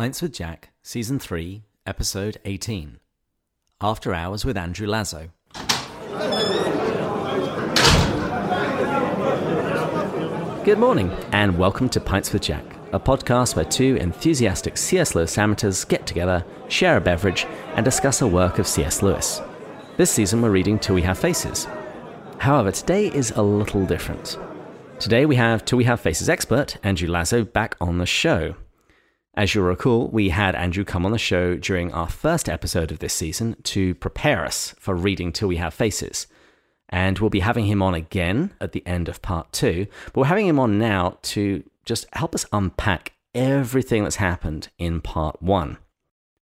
Pints with Jack, Season 3, Episode 18 After Hours with Andrew Lazo. Good morning, and welcome to Pints with Jack, a podcast where two enthusiastic C.S. Lewis amateurs get together, share a beverage, and discuss a work of C.S. Lewis. This season we're reading Till We Have Faces. However, today is a little different. Today we have Till We Have Faces expert Andrew Lazo back on the show. As you'll recall, we had Andrew come on the show during our first episode of this season to prepare us for reading Till We Have Faces. And we'll be having him on again at the end of part two. But we're having him on now to just help us unpack everything that's happened in part one.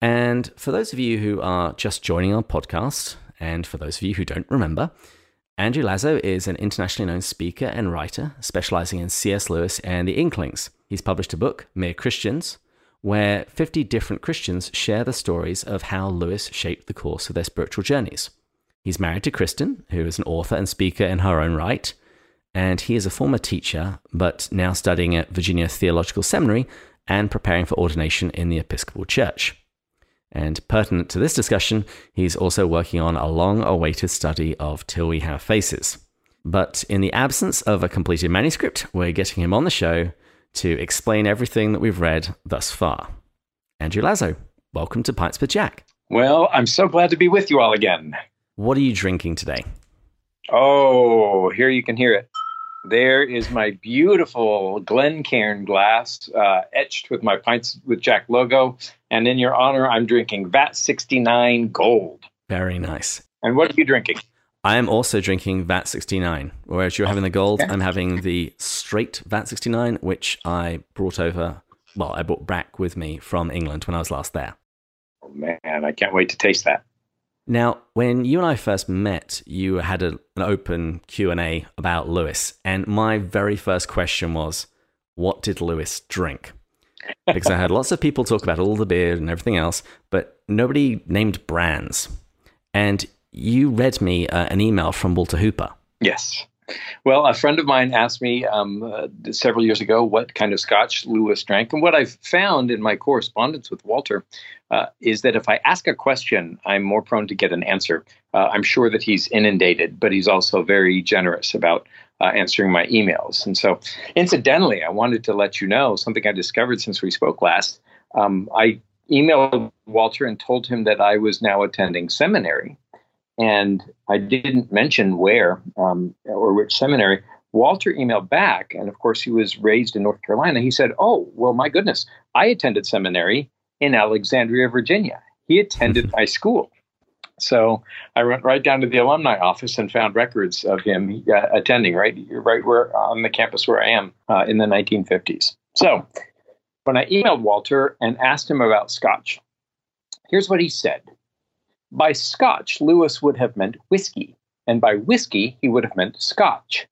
And for those of you who are just joining our podcast, and for those of you who don't remember, Andrew Lazo is an internationally known speaker and writer specializing in C.S. Lewis and the Inklings. He's published a book, Mere Christians, where 50 different Christians share the stories of how Lewis shaped the course of their spiritual journeys. He's married to Kristen, who is an author and speaker in her own right, and he is a former teacher, but now studying at Virginia Theological Seminary and preparing for ordination in the Episcopal Church. And pertinent to this discussion, he's also working on a long awaited study of Till We Have Faces. But in the absence of a completed manuscript, we're getting him on the show to explain everything that we've read thus far. Andrew Lazo, welcome to Pints with Jack. Well, I'm so glad to be with you all again. What are you drinking today? Oh, here you can hear it. There is my beautiful Glencairn glass, uh, etched with my Pints with Jack logo. And in your honor, I'm drinking VAT 69 Gold. Very nice. And what are you drinking? I am also drinking VAT 69. Whereas you're having the gold, I'm having the straight VAT 69, which I brought over, well, I brought back with me from England when I was last there. Oh, man, I can't wait to taste that. Now, when you and I first met, you had a, an open Q&A about Lewis, and my very first question was, what did Lewis drink? Because I heard lots of people talk about all the beer and everything else, but nobody named brands. And you read me uh, an email from Walter Hooper. Yes. Well, a friend of mine asked me um, uh, several years ago what kind of scotch Lewis drank. And what I've found in my correspondence with Walter uh, is that if I ask a question, I'm more prone to get an answer. Uh, I'm sure that he's inundated, but he's also very generous about uh, answering my emails. And so, incidentally, I wanted to let you know something I discovered since we spoke last. Um, I emailed Walter and told him that I was now attending seminary and I didn't mention where um, or which seminary. Walter emailed back, and of course, he was raised in North Carolina. He said, Oh, well, my goodness, I attended seminary in Alexandria, Virginia. He attended my school. So I went right down to the alumni office and found records of him uh, attending right, right where on the campus where I am uh, in the 1950s. So when I emailed Walter and asked him about Scotch, here's what he said. By Scotch, Lewis would have meant whiskey, and by whiskey, he would have meant Scotch.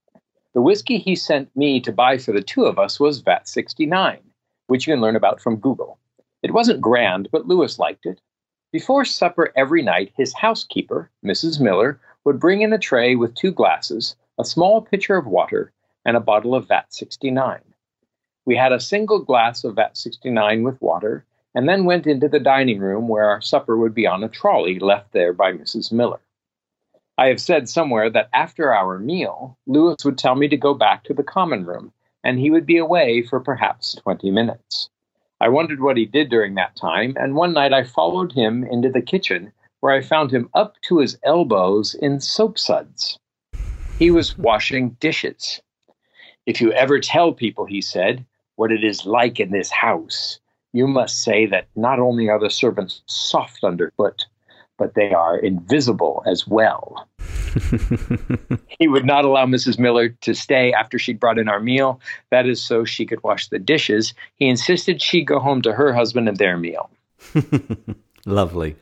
The whiskey he sent me to buy for the two of us was VAT 69, which you can learn about from Google. It wasn't grand, but Lewis liked it. Before supper every night, his housekeeper, Mrs. Miller, would bring in a tray with two glasses, a small pitcher of water, and a bottle of VAT 69. We had a single glass of VAT 69 with water, and then went into the dining room where our supper would be on a trolley left there by Mrs. Miller. I have said somewhere that after our meal, Lewis would tell me to go back to the common room, and he would be away for perhaps 20 minutes. I wondered what he did during that time, and one night I followed him into the kitchen where I found him up to his elbows in soap suds. He was washing dishes. If you ever tell people, he said, what it is like in this house, you must say that not only are the servants soft underfoot, but they are invisible as well. he would not allow Mrs. Miller to stay after she'd brought in our meal. That is so she could wash the dishes. He insisted she go home to her husband and their meal. Lovely.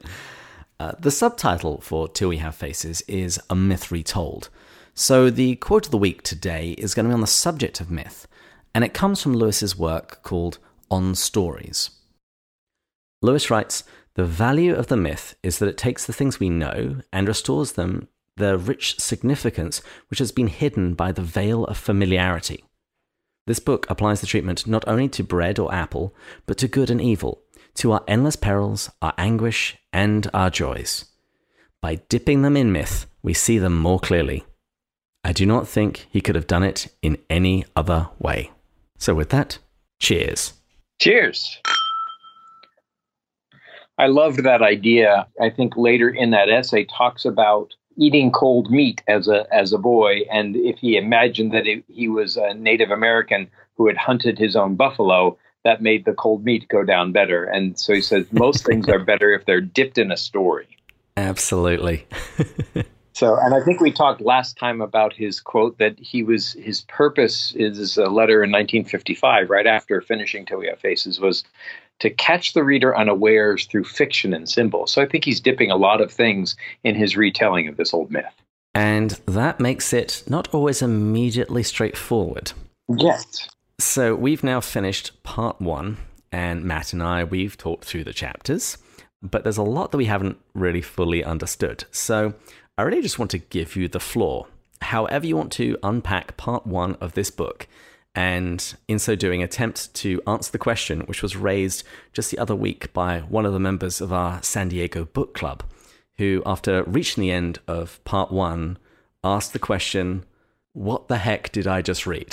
Uh, the subtitle for Till We Have Faces is A Myth Retold. So the quote of the week today is going to be on the subject of myth, and it comes from Lewis's work called on stories. Lewis writes The value of the myth is that it takes the things we know and restores them their rich significance which has been hidden by the veil of familiarity. This book applies the treatment not only to bread or apple, but to good and evil, to our endless perils, our anguish, and our joys. By dipping them in myth, we see them more clearly. I do not think he could have done it in any other way. So, with that, cheers. Cheers. I loved that idea. I think later in that essay talks about eating cold meat as a as a boy, and if he imagined that it, he was a Native American who had hunted his own buffalo, that made the cold meat go down better. And so he says most things are better if they're dipped in a story. Absolutely. So, and I think we talked last time about his quote that he was his purpose is a uh, letter in 1955, right after finishing Till We Have Faces, was to catch the reader unawares through fiction and symbol. So I think he's dipping a lot of things in his retelling of this old myth. And that makes it not always immediately straightforward. Yes. So we've now finished part one, and Matt and I, we've talked through the chapters, but there's a lot that we haven't really fully understood. So I really just want to give you the floor. However, you want to unpack part one of this book, and in so doing, attempt to answer the question which was raised just the other week by one of the members of our San Diego book club, who, after reaching the end of part one, asked the question, What the heck did I just read?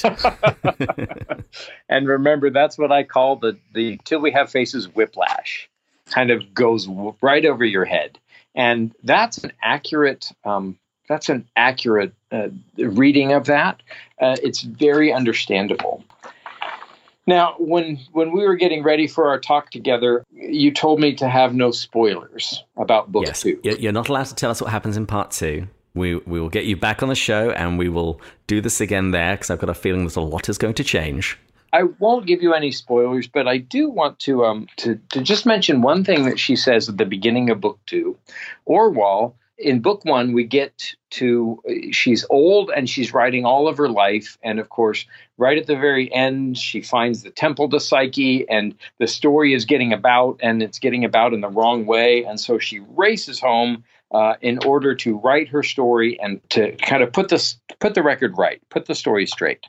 and remember, that's what I call the, the Till We Have Faces whiplash. Kind of goes right over your head and that's an accurate um, that's an accurate uh, reading of that. Uh, it's very understandable. Now, when when we were getting ready for our talk together, you told me to have no spoilers about book yes, two. You're not allowed to tell us what happens in part two. We we will get you back on the show, and we will do this again there because I've got a feeling that a lot is going to change. I won't give you any spoilers, but I do want to um to, to just mention one thing that she says at the beginning of book two. Orual, in book one, we get to she's old and she's writing all of her life, and of course, right at the very end, she finds the temple to Psyche, and the story is getting about, and it's getting about in the wrong way, and so she races home. Uh, in order to write her story and to kind of put this put the record right, put the story straight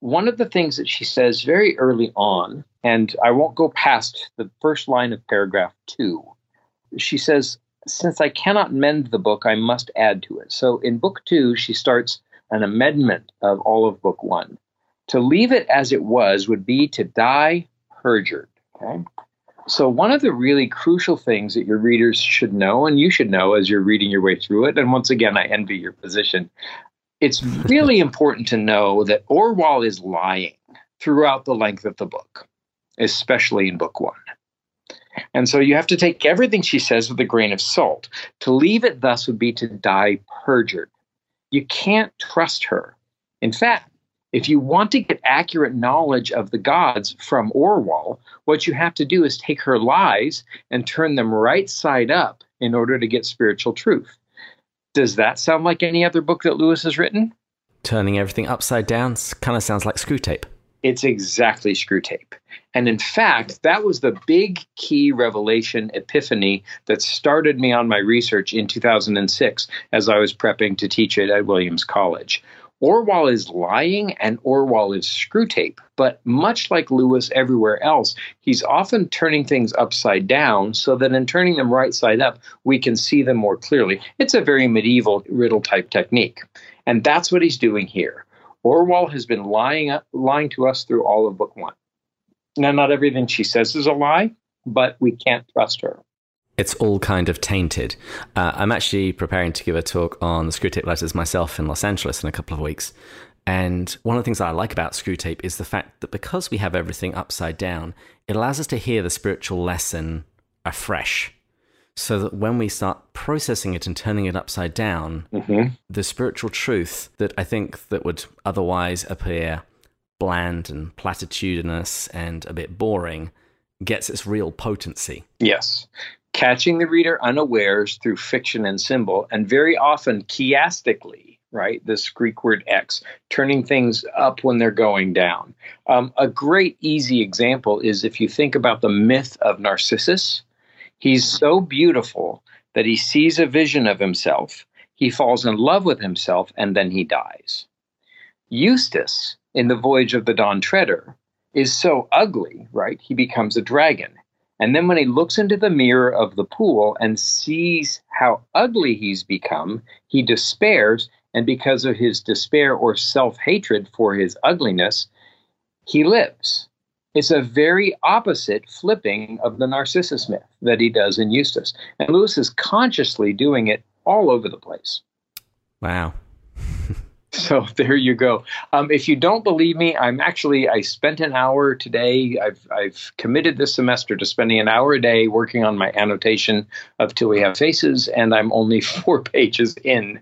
one of the things that she says very early on, and I won't go past the first line of paragraph two, she says, Since I cannot mend the book, I must add to it. So in book two, she starts an amendment of all of book one. To leave it as it was would be to die perjured. Okay? So, one of the really crucial things that your readers should know, and you should know as you're reading your way through it, and once again, I envy your position, it's really important to know that Orual is lying throughout the length of the book, especially in book one. And so you have to take everything she says with a grain of salt. To leave it thus would be to die perjured. You can't trust her. In fact, if you want to get accurate knowledge of the gods from Orual, what you have to do is take her lies and turn them right side up in order to get spiritual truth. Does that sound like any other book that Lewis has written? Turning everything upside down kind of sounds like Screwtape. It's exactly Screwtape. And in fact, that was the big key revelation epiphany that started me on my research in 2006 as I was prepping to teach it at Williams College. Orual is lying and Orual is Screwtape, but much like Lewis everywhere else, he's often turning things upside down so that in turning them right side up, we can see them more clearly. It's a very medieval riddle type technique. And that's what he's doing here. Orual has been lying, lying to us through all of book one. Now, not everything she says is a lie, but we can't trust her it's all kind of tainted. Uh, I'm actually preparing to give a talk on the Screwtape letters myself in Los Angeles in a couple of weeks. And one of the things that I like about Screwtape is the fact that because we have everything upside down, it allows us to hear the spiritual lesson afresh. So that when we start processing it and turning it upside down, mm-hmm. the spiritual truth that I think that would otherwise appear bland and platitudinous and a bit boring gets its real potency. Yes catching the reader unawares through fiction and symbol, and very often chiastically, right? This Greek word X, turning things up when they're going down. Um, a great, easy example is if you think about the myth of Narcissus, he's so beautiful that he sees a vision of himself, he falls in love with himself, and then he dies. Eustace, in the Voyage of the Dawn Treader, is so ugly, right? He becomes a dragon And then when he looks into the mirror of the pool and sees how ugly he's become, he despairs. And because of his despair or self hatred for his ugliness, he lives. It's a very opposite flipping of the Narcissus myth that he does in Eustace. And Lewis is consciously doing it all over the place. Wow. So there you go. Um, if you don't believe me, I'm actually I spent an hour today. I've I've committed this semester to spending an hour a day working on my annotation of Till We Have Faces, and I'm only four pages in.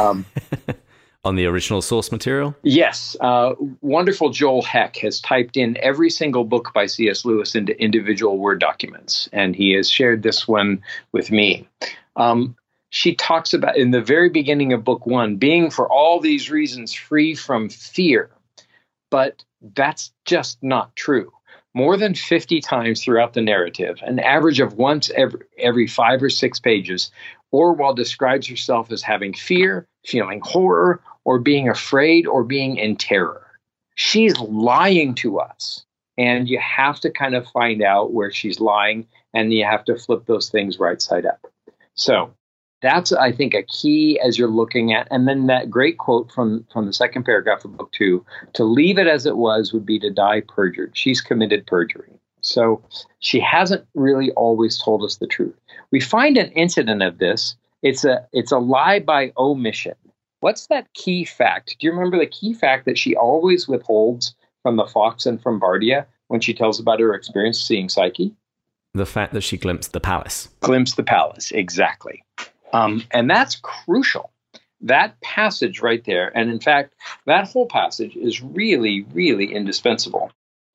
Um, on the original source material? Yes. Uh, wonderful Joel Heck has typed in every single book by C.S. Lewis into individual Word documents, and he has shared this one with me. Um, she talks about in the very beginning of book one being for all these reasons free from fear. But that's just not true. More than 50 times throughout the narrative, an average of once every, every five or six pages, Orual describes herself as having fear, feeling horror, or being afraid or being in terror. She's lying to us. And you have to kind of find out where she's lying, and you have to flip those things right side up. So that's i think a key as you're looking at and then that great quote from from the second paragraph of book two to leave it as it was would be to die perjured. She's committed perjury. So she hasn't really always told us the truth. We find an incident of this. It's a it's a lie by omission. What's that key fact? Do you remember the key fact that she always withholds from the fox and from bardia when she tells about her experience seeing psyche? The fact that she glimpsed the palace. Glimpsed the palace exactly um, and that's crucial. That passage right there, and in fact, that whole passage is really, really indispensable.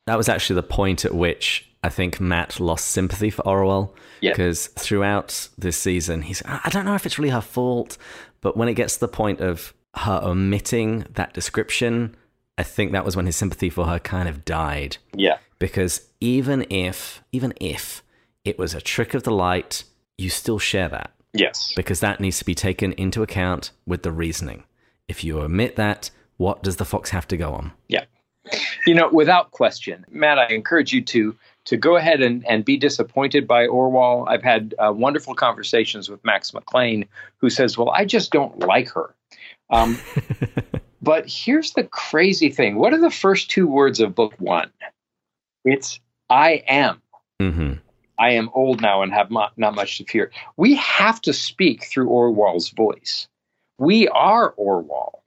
That was actually the point at which I think Matt lost sympathy for Orual. Because throughout this season, he's, I don't know if it's really her fault, but when it gets to the point of her omitting that description, I think that was when his sympathy for her kind of died. Yeah. Because even if, even if it was a trick of the light, you still share that. Yes. Because that needs to be taken into account with the reasoning. If you omit that, what does the fox have to go on? Yeah. You know, without question, Matt, I encourage you to to go ahead and, and be disappointed by Orual. I've had uh, wonderful conversations with Max McLean, who says, Well, I just don't like her. Um, but here's the crazy thing what are the first two words of book one? It's I am. Mm-hmm. I am old now and have not, not much to fear. We have to speak through Orual's voice. We are Orual.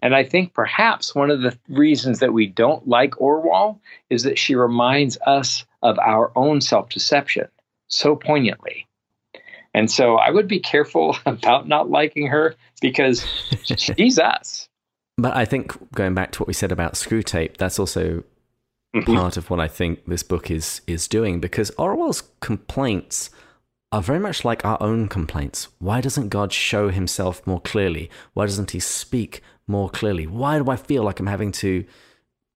And I think perhaps one of the reasons that we don't like Orual is that she reminds us of our own self deception so poignantly. And so I would be careful about not liking her because she's us. But I think going back to what we said about Screwtape, that's also mm-hmm. part of what I think this book is is doing because Orual's complaints are very much like our own complaints. Why doesn't God show himself more clearly? Why doesn't he speak more clearly? Why do I feel like I'm having to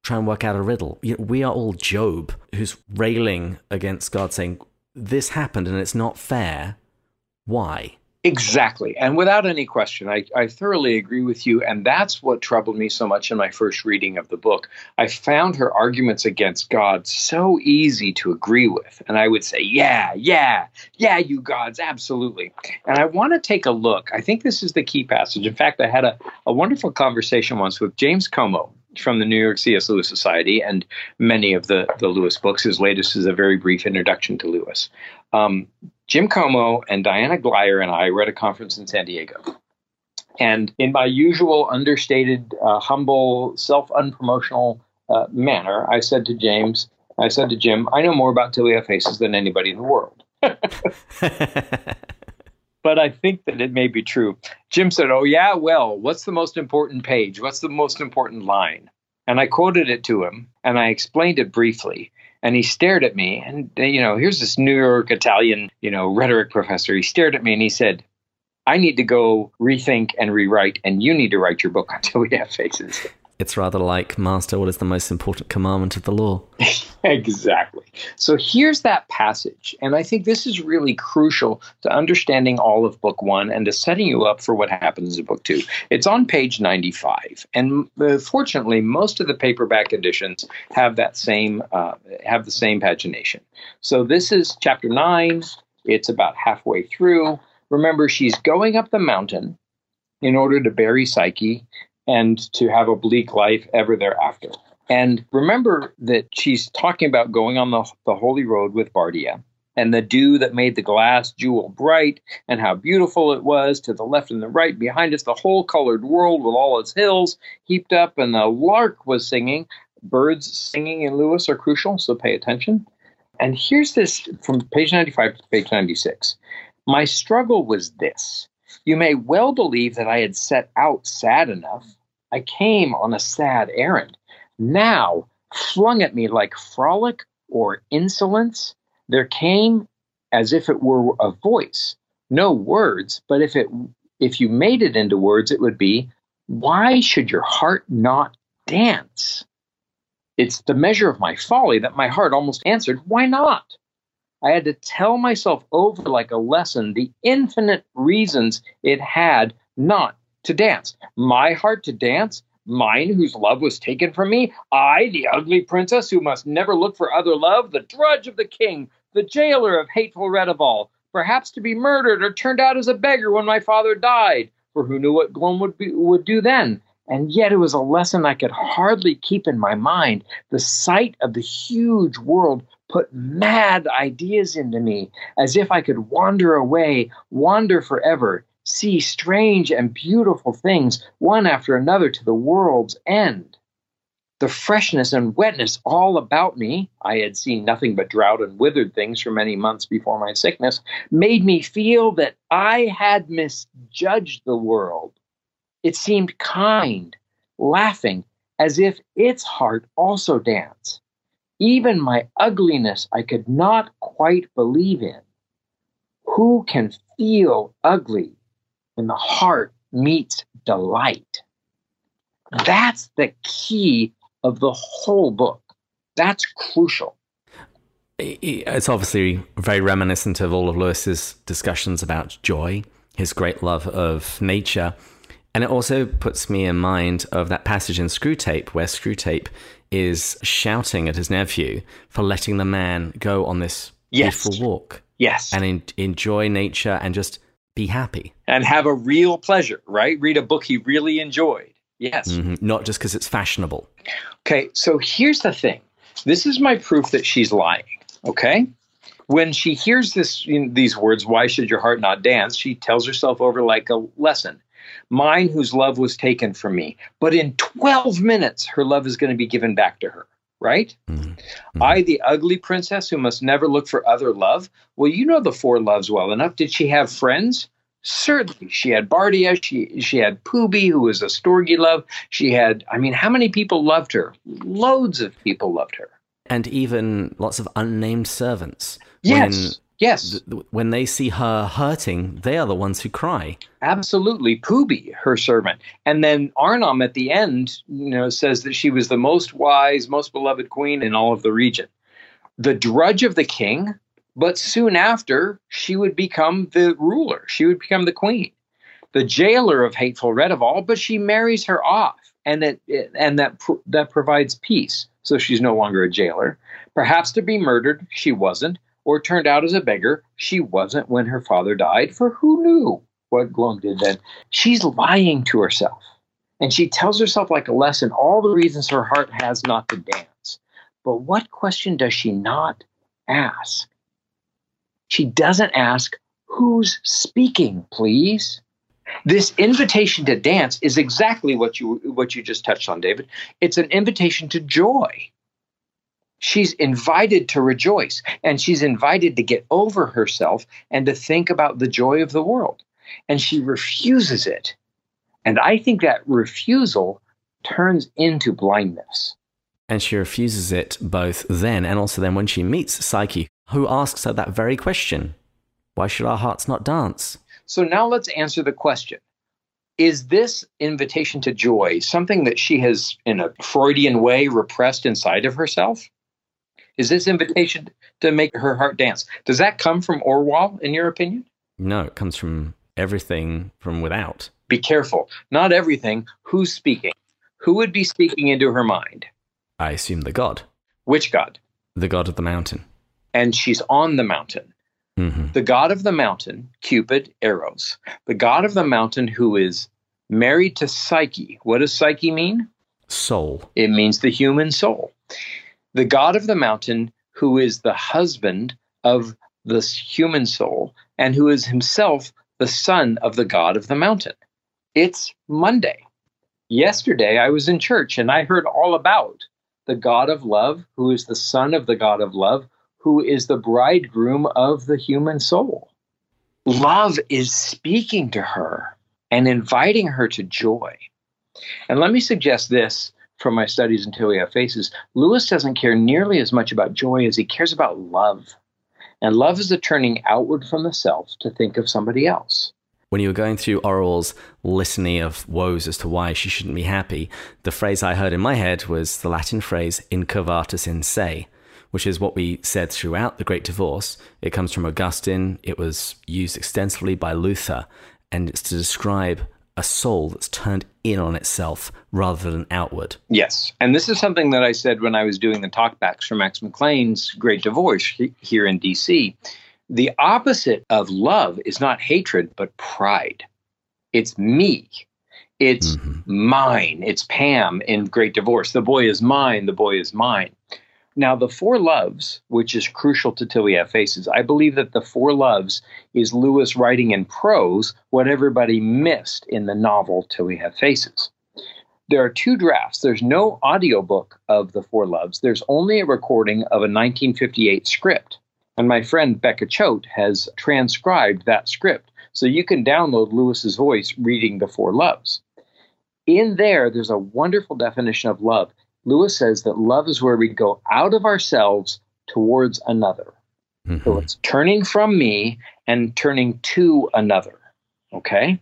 try and work out a riddle? You know, we are all Job who's railing against God saying this happened and it's not fair. Why? Exactly. And without any question, I, I thoroughly agree with you. And that's what troubled me so much in my first reading of the book. I found her arguments against God so easy to agree with. And I would say, yeah, yeah, yeah, you gods, absolutely. And I want to take a look. I think this is the key passage. In fact, I had a, a wonderful conversation once with James Como, from the New York C.S. Lewis Society and many of the, the Lewis books. His latest is a very brief introduction to Lewis. Um, Jim Como and Diana Glyer and I were at a conference in San Diego. And in my usual understated, uh, humble, self unpromotional uh, manner, I said to James, I said to Jim, I know more about Have Faces than anybody in the world. but I think that it may be true. Jim said, Oh, yeah, well, what's the most important page? What's the most important line? And I quoted it to him and I explained it briefly. And he stared at me. And, uh, you know, here's this New York Italian, you know, rhetoric professor. He stared at me and he said, I need to go rethink and rewrite, and you need to write your book until we have faces. It's rather like, Master, what is the most important commandment of the law? exactly. So here's that passage. And I think this is really crucial to understanding all of book one and to setting you up for what happens in book two. It's on page 95. And uh, fortunately, most of the paperback editions have that same, uh, have the same pagination. So this is chapter nine. It's about halfway through. Remember, she's going up the mountain in order to bury Psyche and to have a bleak life ever thereafter. And remember that she's talking about going on the, the holy road with Bardia and the dew that made the glass jewel bright and how beautiful it was to the left and the right. Behind us, the whole colored world with all its hills heaped up, and the lark was singing. Birds singing in Lewis are crucial, so pay attention. And here's this from page 95 to page 96. My struggle was this. You may well believe that I had set out sad enough. I came on a sad errand. Now, flung at me like frolic or insolence, there came as if it were a voice, no words, but if it if you made it into words, it would be, Why should your heart not dance? It's the measure of my folly that my heart almost answered, Why not? I had to tell myself over like a lesson the infinite reasons it had not to dance. My heart to dance, mine whose love was taken from me, I, the ugly princess who must never look for other love, the drudge of the king, the jailer of hateful Redival, perhaps to be murdered or turned out as a beggar when my father died, for who knew what Glome would, be, would do then? And yet it was a lesson I could hardly keep in my mind. The sight of the huge world put mad ideas into me, as if I could wander away, wander forever, see strange and beautiful things, one after another, to the world's end. The freshness and wetness all about me, I had seen nothing but drought and withered things for many months before my sickness, made me feel that I had misjudged the world. It seemed kind, laughing, as if its heart also danced. Even my ugliness I could not quite believe in. Who can feel ugly when the heart meets delight? That's the key of the whole book. That's crucial. It's obviously very reminiscent of all of Lewis's discussions about joy, his great love of nature. And it also puts me in mind of that passage in Screwtape where Screwtape is shouting at his nephew for letting the man go on this yes. beautiful walk. Yes. And in, enjoy nature and just be happy. And have a real pleasure, right? Read a book he really enjoyed. Yes. Mm-hmm. Not just because it's fashionable. Okay, so here's the thing this is my proof that she's lying, okay? When she hears this, these words, why should your heart not dance? She tells herself over like a lesson mine whose love was taken from me. But in 12 minutes, her love is going to be given back to her, right? Mm-hmm. mm-hmm. I, the ugly princess who must never look for other love. Well, you know the four loves well enough. Did she have friends? Certainly. She had Bardia. She, she had Poobi, who was a Storge love. She had, I mean, how many people loved her? Loads of people loved her. And even lots of unnamed servants. Yes. Yes. Th- when they see her hurting, they are the ones who cry. Absolutely. Poobi, her servant. And then Arnom at the end, you know, says that she was the most wise, most beloved queen in all of the region. The drudge of the king, but soon after, she would become the ruler. She would become the queen. The jailer of hateful Redival, but she marries her off, and that and that that provides peace. So she's no longer a jailer. Perhaps to be murdered, she wasn't or turned out as a beggar. She wasn't when her father died, for who knew what Glome did then? She's lying to herself. And she tells herself, like a lesson, all the reasons her heart has not to dance. But what question does she not ask? She doesn't ask, Who's speaking, please? This invitation to dance is exactly what you what you just touched on, David. It's an invitation to joy. She's invited to rejoice and she's invited to get over herself and to think about the joy of the world. And she refuses it. And I think that refusal turns into blindness. And she refuses it both then and also then when she meets Psyche, who asks her that very question Why should our hearts not dance? So now let's answer the question is this invitation to joy something that she has, in a Freudian way, repressed inside of herself? Is this invitation to make her heart dance? Does that come from Orual, in your opinion? No, it comes from everything from without. Be careful. Not everything. Who's speaking? Who would be speaking into her mind? I assume the god. Which god? The god of the mountain. And she's on the mountain. Mm-hmm. The god of the mountain, Cupid, Eros. The god of the mountain who is married to Psyche. What does Psyche mean? Soul. It means the human soul. The god of the mountain who is the husband of the human soul and who is himself the son of the god of the mountain. It's Monday. Yesterday, I was in church and I heard all about the God of love, who is the son of the God of love, who is the bridegroom of the human soul. Love is speaking to her and inviting her to joy. And let me suggest this from my studies until we have faces. Lewis doesn't care nearly as much about joy as he cares about love. And love is the turning outward from the self to think of somebody else when you were going through Orual's litany of woes as to why she shouldn't be happy, the phrase I heard in my head was the Latin phrase incurvatus in se, which is what we said throughout the Great Divorce. It comes from Augustine, it was used extensively by Luther, and it's to describe a soul that's turned in on itself rather than outward. Yes. And this is something that I said when I was doing the talkbacks for Max McLean's Great Divorce here in DC the opposite of love is not hatred, but pride. It's me. It's mm-hmm. mine. It's Pam in Great Divorce. The boy is mine. The boy is mine. Now, the four loves, which is crucial to Till We Have Faces, I believe that the four loves is Lewis writing in prose what everybody missed in the novel Till We Have Faces. There are two drafts. There's no audiobook of the four loves, there's only a recording of a 1958 script. And my friend Becca Choate has transcribed that script. So you can download Lewis's voice reading the four loves. In there, there's a wonderful definition of love. Lewis says that love is where we go out of ourselves towards another. Mm-hmm. So it's turning from me and turning to another. Okay?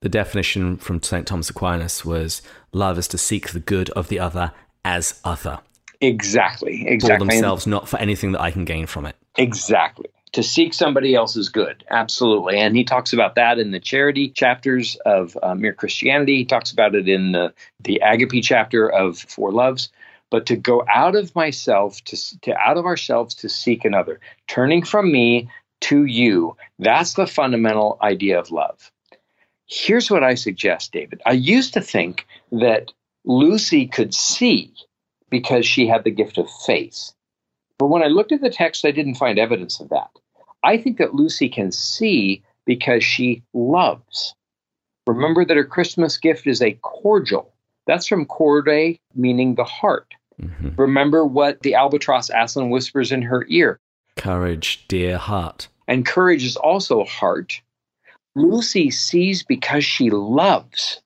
The definition from St. Thomas Aquinas was love is to seek the good of the other as other. Exactly. Exactly. For themselves, not for anything that I can gain from it. Exactly. To seek somebody else's good. Absolutely. And he talks about that in the charity chapters of uh, Mere Christianity. He talks about it in the, the agape chapter of Four Loves. But to go out of myself, to, to out of ourselves to seek another, turning from me to you, that's the fundamental idea of love. Here's what I suggest, David. I used to think that Lucy could see because she had the gift of faith. But when I looked at the text, I didn't find evidence of that. I think that Lucy can see because she loves. Remember that her Christmas gift is a cordial. That's from corde, meaning the heart. Mm-hmm. Remember what the albatross Aslan whispers in her ear Courage, dear heart. And courage is also heart. Lucy sees because she loves.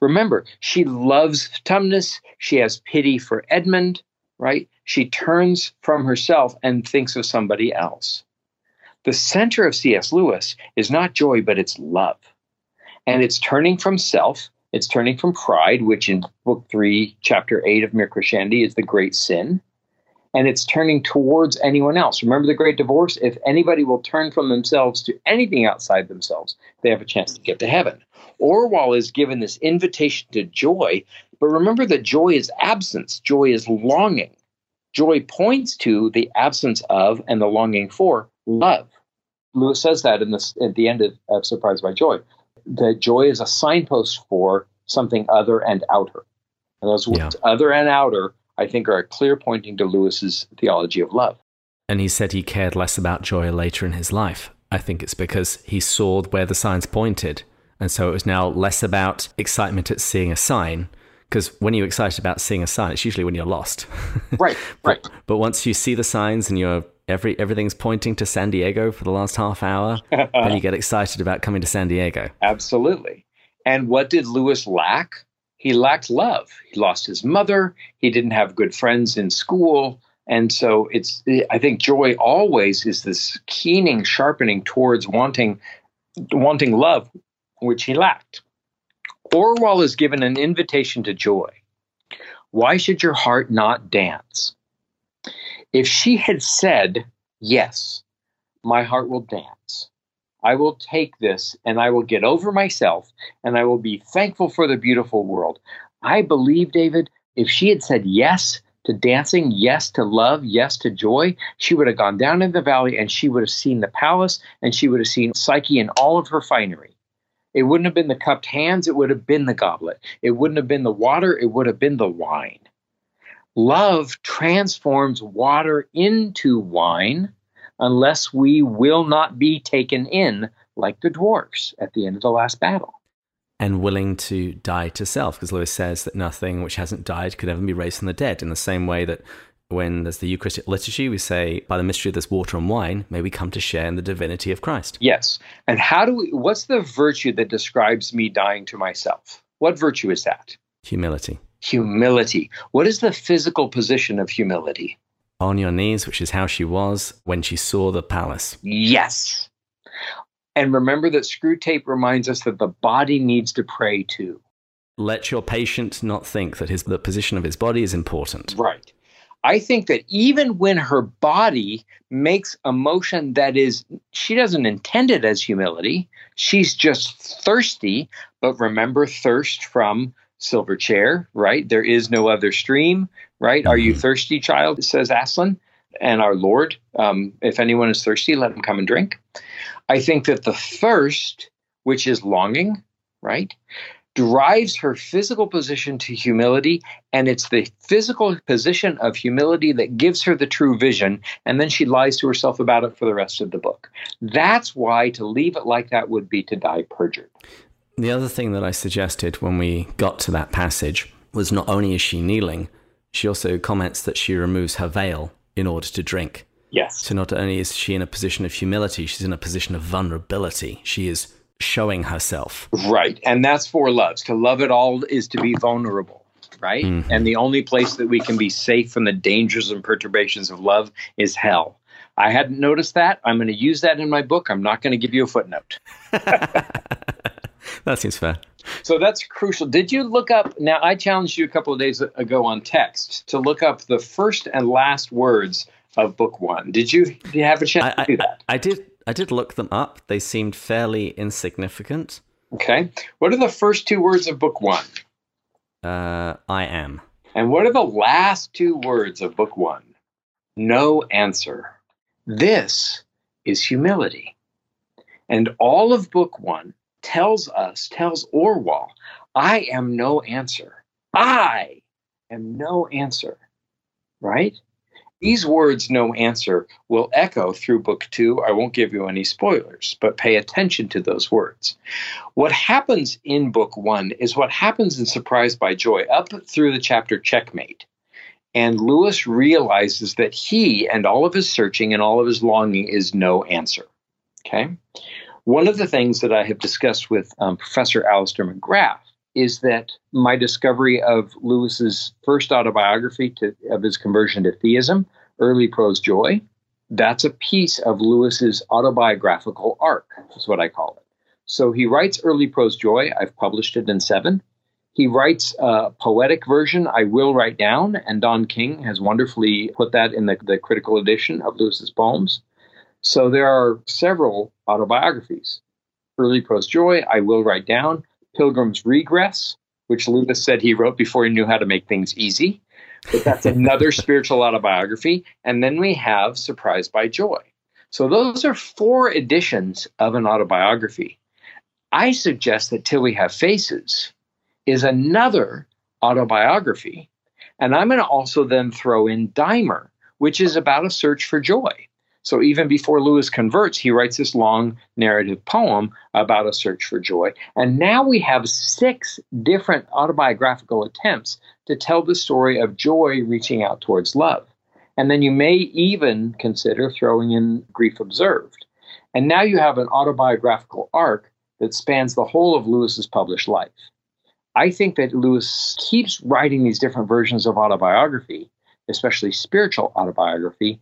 Remember, she loves Tumnus. She has pity for Edmund, right? She turns from herself and thinks of somebody else. The center of C.S. Lewis is not joy, but it's love. And it's turning from self, it's turning from pride, which in book three, chapter eight of Mere Christianity is the great sin. And it's turning towards anyone else. Remember the great divorce? If anybody will turn from themselves to anything outside themselves, they have a chance to get to heaven. Orual is given this invitation to joy, but remember that joy is absence, joy is longing. Joy points to the absence of and the longing for love. Lewis says that in this, at the end of, of Surprised by Joy, that joy is a signpost for something other and outer. And those yeah. words, other and outer, I think are a clear pointing to Lewis's theology of love. And he said he cared less about joy later in his life. I think it's because he saw where the signs pointed. And so it was now less about excitement at seeing a sign because when you're excited about seeing a sign, it's usually when you're lost. right, right. But, but, once you see the signs and you're every everything's pointing to San Diego for the last half hour, and you get excited about coming to San Diego. Absolutely. And what did Lewis lack? He lacked love. He lost his mother. He didn't have good friends in school. And so it's I think joy always is this keening, sharpening towards wanting wanting love, which he lacked. Orual is given an invitation to joy. Why should your heart not dance? If she had said, Yes, my heart will dance. I will take this and I will get over myself and I will be thankful for the beautiful world. I believe, David, if she had said yes to dancing, yes to love, yes to joy, she would have gone down in the valley and she would have seen the palace and she would have seen Psyche in all of her finery. It wouldn't have been the cupped hands, it would have been the goblet. It wouldn't have been the water, it would have been the wine. Love transforms water into wine unless we will not be taken in like the dwarfs at the end of the last battle. And willing to die to self, because Lewis says that nothing which hasn't died could ever be raised from the dead, in the same way that when there's the Eucharistic liturgy, we say, by the mystery of this water and wine, may we come to share in the divinity of Christ. Yes. And how do we, what's the virtue that describes me dying to myself? What virtue is that? Humility. Humility. What is the physical position of humility? On your knees, which is how she was when she saw the palace. Yes. And remember that Screwtape reminds us that the body needs to pray too. Let your patient not think that his, the position of his body is important. Right. I think that even when her body makes a motion that is, she doesn't intend it as humility, she's just thirsty. But remember, thirst from Silver Chair, right? There is no other stream, right? Mm-hmm. Are you mm-hmm. thirsty, child? Says Aslan. And our Lord, um, if anyone is thirsty, let him come and drink. I think that the thirst, which is longing, right, drives her physical position to humility, and it's the physical position of humility that gives her the true vision, and then she lies to herself about it for the rest of the book. That's why to leave it like that would be to die perjured. The other thing that I suggested when we got to that passage was not only is she kneeling, she also comments that she removes her veil in order to drink. Yes. So not only is she in a position of humility, she's in a position of vulnerability. She is showing herself. Right. And that's four loves. To love it all is to be vulnerable. Right. Mm-hmm. And the only place that we can be safe from the dangers and perturbations of love is hell. I hadn't noticed that. I'm going to use that in my book. I'm not going to give you a footnote. that seems fair. So that's crucial. Did you look up? Now, I challenged you a couple of days ago on text to look up the first and last words of book one. Did you, did you have a chance I, to do that? I, I did. I did look them up. They seemed fairly insignificant. Okay. What are the first two words of book one? Uh, I am. And what are the last two words of book one? No answer. This is humility. And all of book one tells us, tells Orual, I am no answer. I am no answer. Right? These words, no answer, will echo through book two. I won't give you any spoilers, but pay attention to those words. What happens in book one is what happens in Surprised by Joy up through the chapter Checkmate. And Lewis realizes that he and all of his searching and all of his longing is no answer. Okay? One of the things that I have discussed with um, Professor Alister McGrath is that my discovery of Lewis's first autobiography to, of his conversion to theism, Early Prose Joy, that's a piece of Lewis's autobiographical arc, is what I call it. So he writes Early Prose Joy. I've published it in seven. He writes a poetic version, I Will Write Down, and Don King has wonderfully put that in the, the critical edition of Lewis's poems. So there are several autobiographies. Early Prose Joy, I Will Write Down, Pilgrim's Regress, which Lewis said he wrote before he knew how to make things easy. But that's another spiritual autobiography. And then we have Surprised by Joy. So those are four editions of an autobiography. I suggest that Till We Have Faces is another autobiography. And I'm going to also then throw in Dymer, which is about a search for joy. So even before Lewis converts, he writes this long narrative poem about a search for joy. And now we have six different autobiographical attempts to tell the story of joy reaching out towards love. And then you may even consider throwing in grief observed. And now you have an autobiographical arc that spans the whole of Lewis's published life. I think that Lewis keeps writing these different versions of autobiography, especially spiritual autobiography,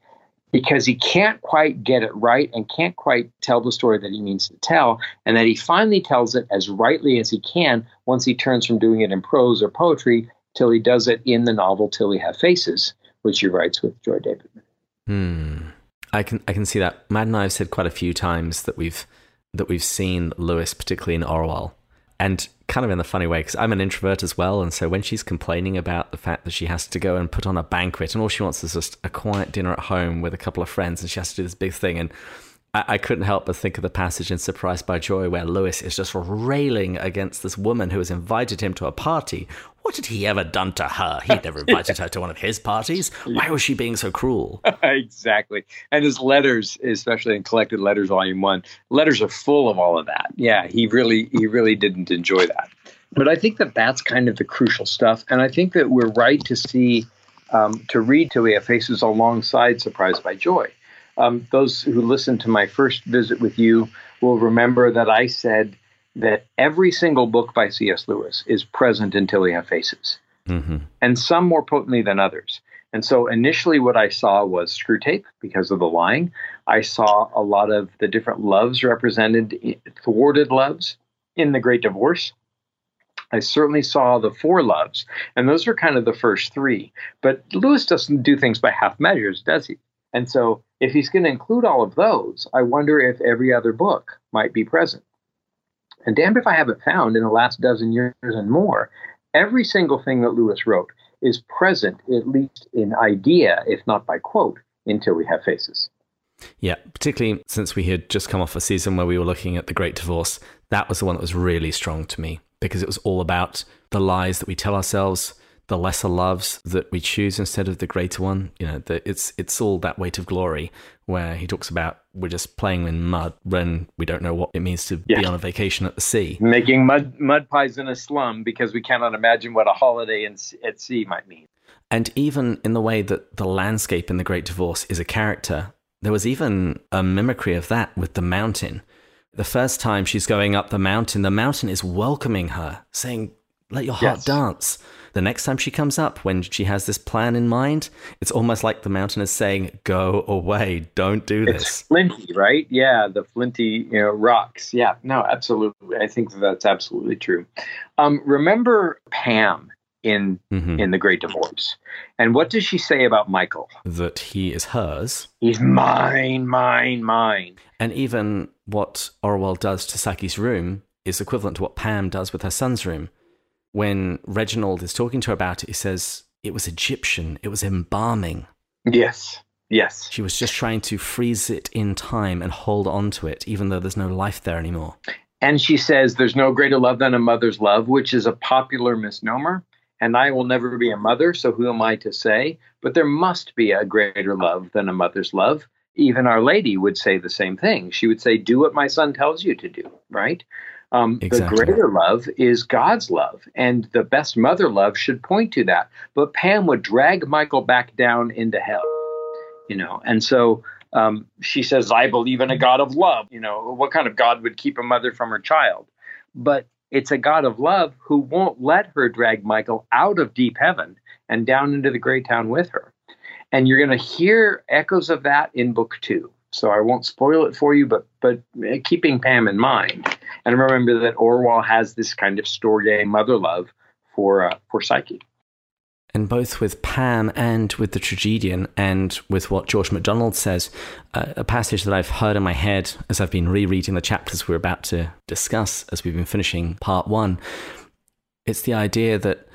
because he can't quite get it right and can't quite tell the story that he means to tell, and that he finally tells it as rightly as he can once he turns from doing it in prose or poetry till he does it in the novel Till We Have Faces, which he writes with Joy Davidman. Hmm. I can I can see that. Matt and I have said quite a few times that we've that we've seen Lewis, particularly in Orual, and kind of in the funny way because I'm an introvert as well, and so when she's complaining about the fact that she has to go and put on a banquet and all she wants is just a quiet dinner at home with a couple of friends, and she has to do this big thing, and I, I couldn't help but think of the passage in Surprised by Joy where Lewis is just railing against this woman who has invited him to a party. What had he ever done to her? He'd never invited her to one of his parties. Why was she being so cruel? exactly. And his letters, especially in Collected Letters Volume One, letters are full of all of that. Yeah, he really, he really didn't enjoy that. But I think that that's kind of the crucial stuff, and I think that we're right to see, um, to read Till We Have Faces alongside Surprised by Joy um, those who listened to my first visit with you will remember that I said that every single book by C.S. Lewis is present until we have faces, mm-hmm. and some more potently than others. And so initially, what I saw was Screwtape because of the lying. I saw a lot of the different loves represented, thwarted loves in The Great Divorce. I certainly saw the four loves, and those are kind of the first three. But Lewis doesn't do things by half measures, does he? And so, if he's going to include all of those, I wonder if every other book might be present. And damned if I haven't found in the last dozen years and more, every single thing that Lewis wrote is present, at least in idea, if not by quote, until we have faces. Yeah, particularly since we had just come off a season where we were looking at The Great Divorce, that was the one that was really strong to me because it was all about the lies that we tell ourselves, the lesser loves that we choose instead of the greater one. You know, the, it's it's all that weight of glory where he talks about we're just playing in mud when we don't know what it means to yeah. be on a vacation at the sea, making mud mud pies in a slum because we cannot imagine what a holiday in, at sea might mean. And even in the way that the landscape in the Great Divorce is a character, there was even a mimicry of that with the mountain. The first time she's going up the mountain, the mountain is welcoming her, saying, "Let your heart yes. dance." the next time she comes up, when she has this plan in mind, it's almost like the mountain is saying, "Go away, don't do this." It's flinty, right? Yeah, the flinty, you know, rocks. Yeah, no, absolutely. I think that's absolutely true. Um, remember Pam in mm-hmm. in the Great Divorce, and what does she say about Michael? That he is hers. He's mine, mine, mine. And even what Orual does to Psyche's room is equivalent to what Pam does with her son's room when Reginald is talking to her about it, he says it was Egyptian, it was embalming. Yes. Yes. She was just trying to freeze it in time and hold on to it, even though there's no life there anymore. And she says, There's no greater love than a mother's love, which is a popular misnomer. And I will never be a mother, so who am I to say? But there must be a greater love than a mother's love. Even Our Lady would say the same thing. She would say, Do what my son tells you to do, right? Um, exactly. The greater love is God's love, and the best mother love should point to that. But Pam would drag Michael back down into hell, you know, and so um, she says, "I believe in a God of love." You know, what kind of God would keep a mother from her child? But it's a God of love who won't let her drag Michael out of deep heaven and down into the great town with her. And you're going to hear echoes of that in book two. So I won't spoil it for you, but but keeping Pam in mind, and remember that Orual has this kind of storge mother love for uh, for Psyche. And both with Pam and with the tragedian, and with what George MacDonald says, uh, a passage that I've heard in my head as I've been rereading the chapters we're about to discuss as we've been finishing part one. It's the idea that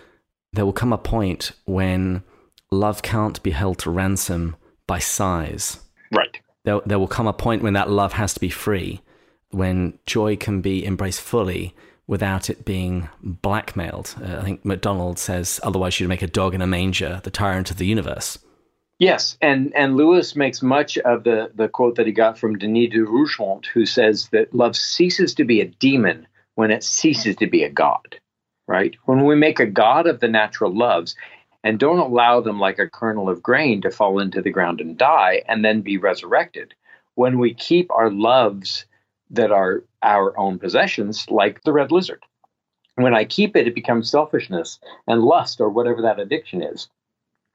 there will come a point when love can't be held to ransom by size. Right there, there will come a point when that love has to be free, when joy can be embraced fully without it being blackmailed. Uh, I think MacDonald says, otherwise, you'd make a dog in a manger, the tyrant of the universe. Yes, and, and Lewis makes much of the, the quote that he got from Denis de Rougemont, who says that love ceases to be a demon when it ceases to be a god, right? When we make a god of the natural loves, and don't allow them like a kernel of grain to fall into the ground and die and then be resurrected. When we keep our loves that are our own possessions, like the red lizard, when I keep it, it becomes selfishness and lust or whatever that addiction is.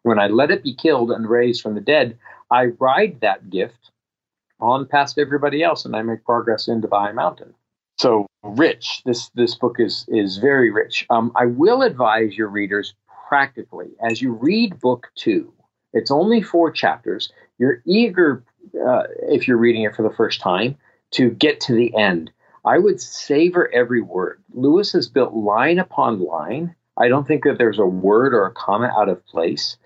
When I let it be killed and raised from the dead, I ride that gift on past everybody else and I make progress into the high mountain. So rich. This this book is is very rich. Um, I will advise your readers practically as you read book two. It's only four chapters. You're eager, uh, if you're reading it for the first time, to get to the end. I would savor every word. Lewis has built line upon line. I don't think that there's a word or a comma out of place.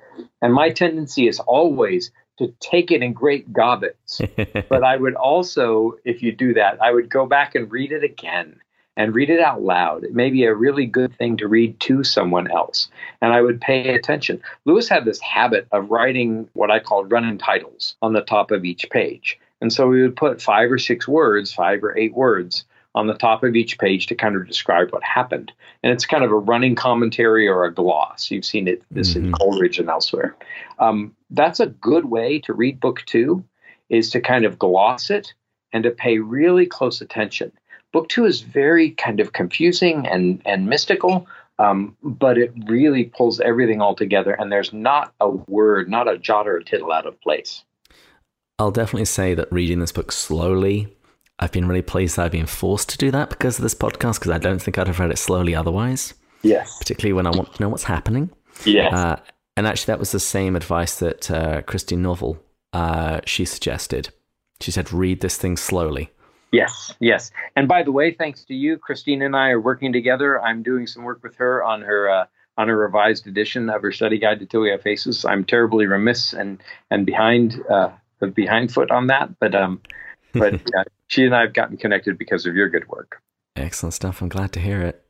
And my tendency is always to take it in great gobbets. but I would also, if you do that, I would go back and read it again and read it out loud. It may be a really good thing to read to someone else. And I would pay attention. Lewis had this habit of writing what I call running titles on the top of each page. And so we would put five or six words, five or eight words on the top of each page to kind of describe what happened. And it's kind of a running commentary or a gloss. You've seen it this mm-hmm. in Coleridge and elsewhere. Um, that's a good way to read book two, is to kind of gloss it and to pay really close attention. Book two is very kind of confusing and and mystical, um, but it really pulls everything all together, and there's not a word, not a jot or a tittle out of place. I'll definitely say that reading this book slowly I've been really pleased that I've been forced to do that because of this podcast, because I don't think I'd have read it slowly otherwise. Yes. Particularly when I want to know what's happening. Yes. Uh, and actually, that was the same advice that uh, Christine Norvell uh, she suggested. She said, "Read this thing slowly." Yes, yes. And by the way, thanks to you, Christine and I are working together. I'm doing some work with her on her uh, on a revised edition of her study guide to Till We Have Faces. I'm terribly remiss and and behind uh, behind foot on that, but um, but she and I have gotten connected because of your good work. Excellent stuff. I'm glad to hear it.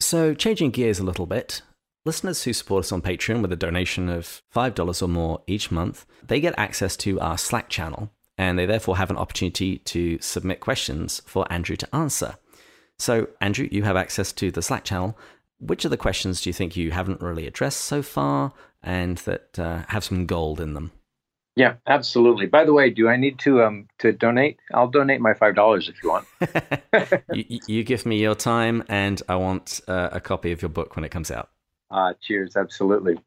So, changing gears a little bit, listeners who support us on Patreon with a donation of $5 or more each month, they get access to our Slack channel, and they therefore have an opportunity to submit questions for Andrew to answer. So, Andrew, you have access to the Slack channel. Which of the questions do you think you haven't really addressed so far and that uh, have some gold in them? Yeah, absolutely. By the way, do I need to um to donate? I'll donate my five dollars if you want. you, you, give me your time, and I want uh, a copy of your book when it comes out. Uh, cheers, absolutely.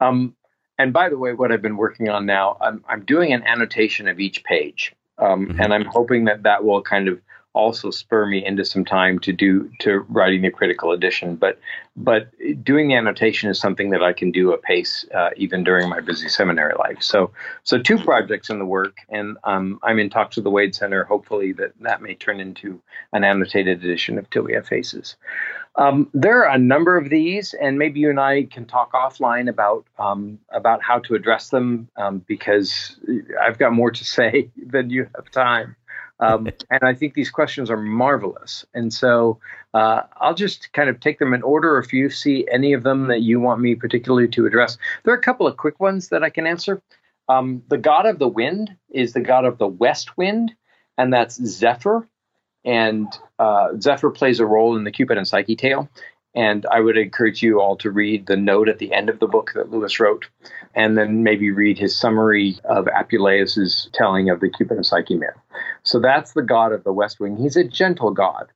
Um, and by the way, what I've been working on now, I'm I'm doing an annotation of each page, um, mm-hmm. and I'm hoping that that will kind of also spur me into some time to do to writing the critical edition. But but doing the annotation is something that I can do apace uh, even during my busy seminary life. So so two projects in the work, and um, I'm in talks with the Wade Center. Hopefully that that may turn into an annotated edition of Till We Have Faces. Um, there are a number of these, and maybe you and I can talk offline about um, about how to address them um, because I've got more to say than you have time. Um, and I think these questions are marvelous. And so uh, I'll just kind of take them in order. If you see any of them that you want me particularly to address, there are a couple of quick ones that I can answer. Um, the god of the wind is the god of the west wind, and that's Zephyr. And uh, Zephyr plays a role in the Cupid and Psyche tale. And I would encourage you all to read the note at the end of the book that Lewis wrote, and then maybe read his summary of Apuleius's telling of the Cupid and Psyche myth. So that's the god of the West Wing. He's a gentle god.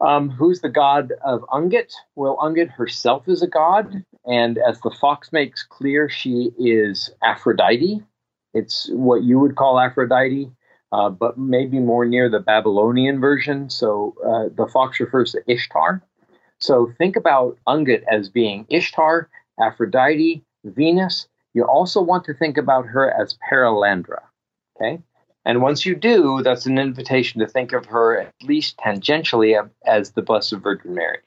Um, who's the god of Ungit? Well, Ungit herself is a god, and as the fox makes clear, she is Aphrodite. It's what you would call Aphrodite, uh, but maybe more near the Babylonian version. So uh, the fox refers to Ishtar. So think about Ungit as being Ishtar, Aphrodite, Venus. You also want to think about her as Perelandra. Okay? And once you do, that's an invitation to think of her at least tangentially as the Blessed Virgin Mary.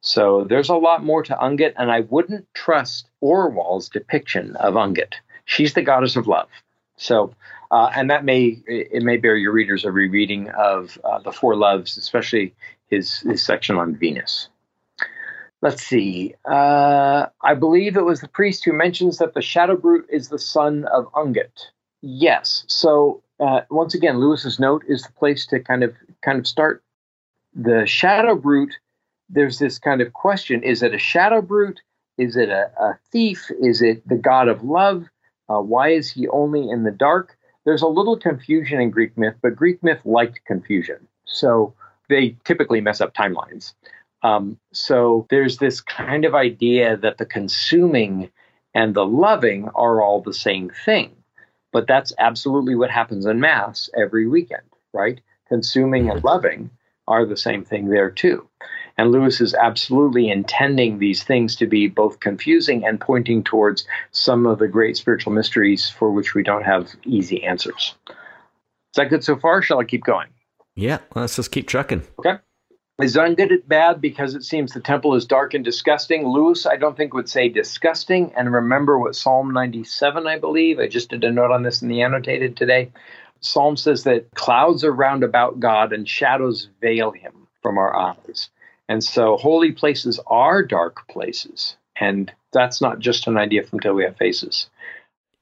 So there's a lot more to Ungit, and I wouldn't trust Orual's depiction of Ungit. She's the goddess of love. So, uh, and that may it may bear your readers a rereading of uh, the Four Loves, especially his his section on Venus let's see. Uh, I believe it was the priest who mentions that the shadow brute is the son of Ungit. Yes. So uh, once again, Lewis's note is the place to kind of kind of start. The shadow brute. There's this kind of question: Is it a shadow brute? Is it a, a thief? Is it the god of love? Uh, why is he only in the dark? There's a little confusion in Greek myth, but Greek myth liked confusion, so they typically mess up timelines. Um, so there's this kind of idea that the consuming and the loving are all the same thing. But that's absolutely what happens in Mass every weekend, right? Consuming and loving are the same thing there too. And Lewis is absolutely intending these things to be both confusing and pointing towards some of the great spiritual mysteries for which we don't have easy answers. Is that good so far? Shall I keep going? Yeah, let's just keep trucking. Okay. Is good at bad because it seems the temple is dark and disgusting? Lewis, I don't think would say disgusting. And remember what Psalm 97, I believe, I just did a note on this in the annotated today. Psalm says that clouds are round about God and shadows veil him from our eyes. And so holy places are dark places. And that's not just an idea from Till We Have Faces.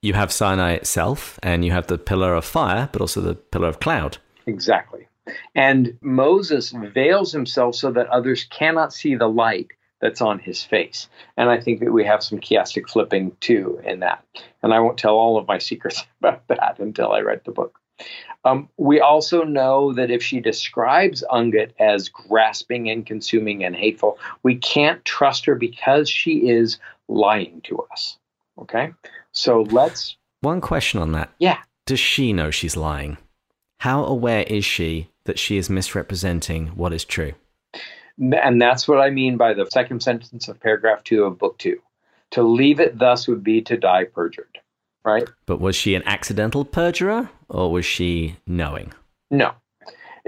You have Sinai itself, and you have the pillar of fire, but also the pillar of cloud. Exactly. And Moses veils himself so that others cannot see the light that's on his face. And I think that we have some chiastic flipping too in that. And I won't tell all of my secrets about that until I write the book. Um, we also know that if she describes Ungit as grasping and consuming and hateful, we can't trust her because she is lying to us. Okay? So let's. One question on that. Yeah. Does she know she's lying? How aware is she that she is misrepresenting what is true? And that's what I mean by the second sentence of paragraph two of book two. To leave it thus would be to die perjured, right? But was she an accidental perjurer or was she knowing? No.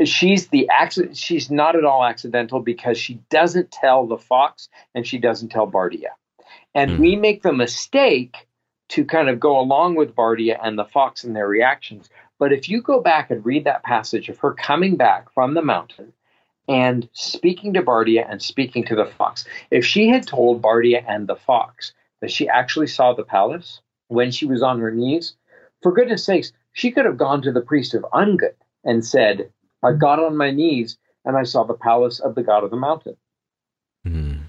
She's the accident. She's not at all accidental because she doesn't tell the fox and she doesn't tell Bardia. And mm. we make the mistake to kind of go along with Bardia and the fox and their reactions. But if you go back and read that passage of her coming back from the mountain and speaking to Bardia and speaking to the fox, if she had told Bardia and the fox that she actually saw the palace when she was on her knees, for goodness sakes, she could have gone to the priest of Ungit and said, I got on my knees and I saw the palace of the god of the mountain. Mm.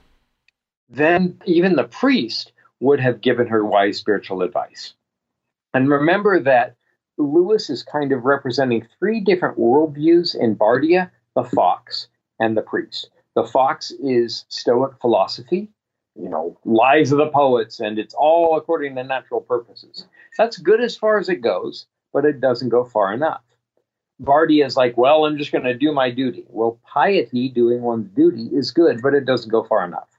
Then even the priest would have given her wise spiritual advice. And remember that Lewis is kind of representing three different worldviews in Bardia the fox and the priest. The fox is Stoic philosophy, you know, lives of the poets, and it's all according to natural purposes. That's good as far as it goes, but it doesn't go far enough. Bardia is like, well, I'm just going to do my duty. Well, piety, doing one's duty, is good, but it doesn't go far enough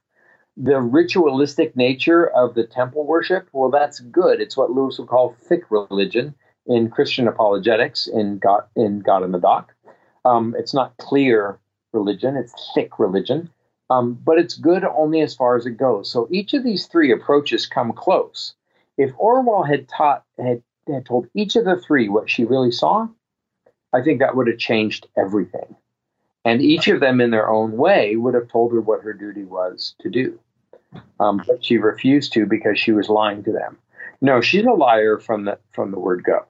the ritualistic nature of the temple worship, well, that's good. It's what Lewis would call thick religion in Christian apologetics in God in God in the Dock. Um, it's not clear religion; it's thick religion, um, but it's good only as far as it goes. So each of these three approaches come close. If Orual had taught had, had told each of the three what she really saw, I think that would have changed everything. And each of them, in their own way, would have told her what her duty was to do um, but she refused to because she was lying to them. No, she's a liar from the from the word go.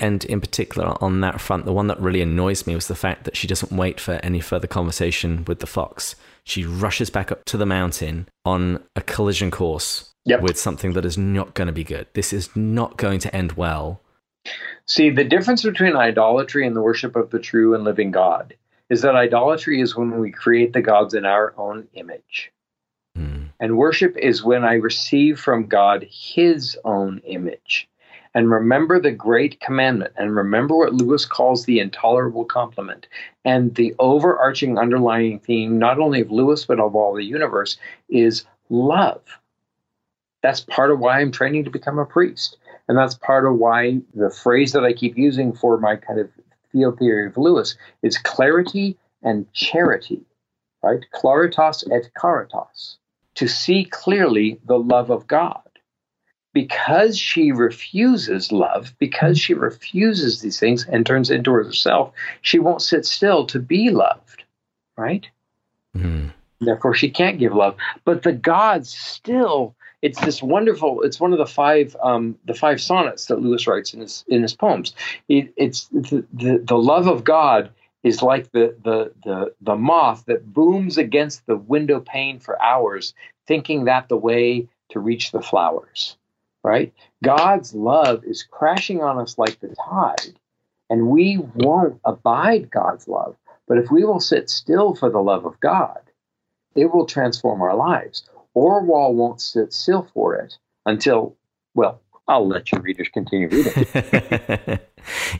And in particular, on that front, the one that really annoys me was the fact that she doesn't wait for any further conversation with the fox. She rushes back up to the mountain on a collision course yep. with something that is not going to be good. This is not going to end well. See, the difference between idolatry and the worship of the true and living God is that idolatry is when we create the gods in our own image. Mm. And worship is when I receive from God his own image. And remember the great commandment, and remember what Lewis calls the intolerable compliment. And the overarching underlying theme, not only of Lewis, but of all the universe, is love. That's part of why I'm training to become a priest. And that's part of why the phrase that I keep using for my kind of field theory of Lewis is clarity and charity, right? Claritas et caritas to see clearly the love of God. Because she refuses love, because she refuses these things and turns into herself, she won't sit still to be loved, right? Mm-hmm. Therefore, she can't give love. But the gods still, it's this wonderful. It's one of the five, um, the five sonnets that Lewis writes in his in his poems. It, it's the, the the love of God is like the, the, the, the moth that booms against the window pane for hours, thinking that the way to reach the flowers, right? God's love is crashing on us like the tide, and we won't abide God's love. But if we will sit still for the love of God, it will transform our lives. Orual won't sit still for it until, well, I'll let your readers continue reading.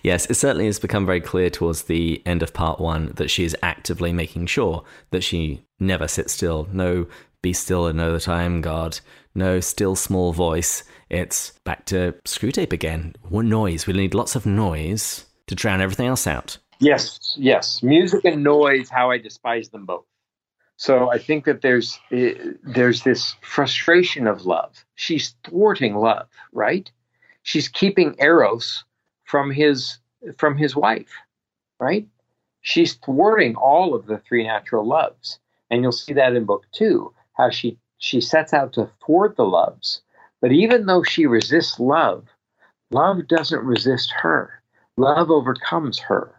yes, it certainly has become very clear towards the end of part one that she is actively making sure that she never sits still. No, be still and know that I am God. No, still small voice. It's back to Screwtape again. What Noise. We need lots of noise to drown everything else out. Yes, yes. Music and noise, how I despise them both. So I think that there's eh, there's this frustration of love. She's thwarting love, right? She's keeping Eros from his from his wife, right? She's thwarting all of the three natural loves, and you'll see that in book two how she she sets out to thwart the loves. But even though she resists love, love doesn't resist her. Love overcomes her,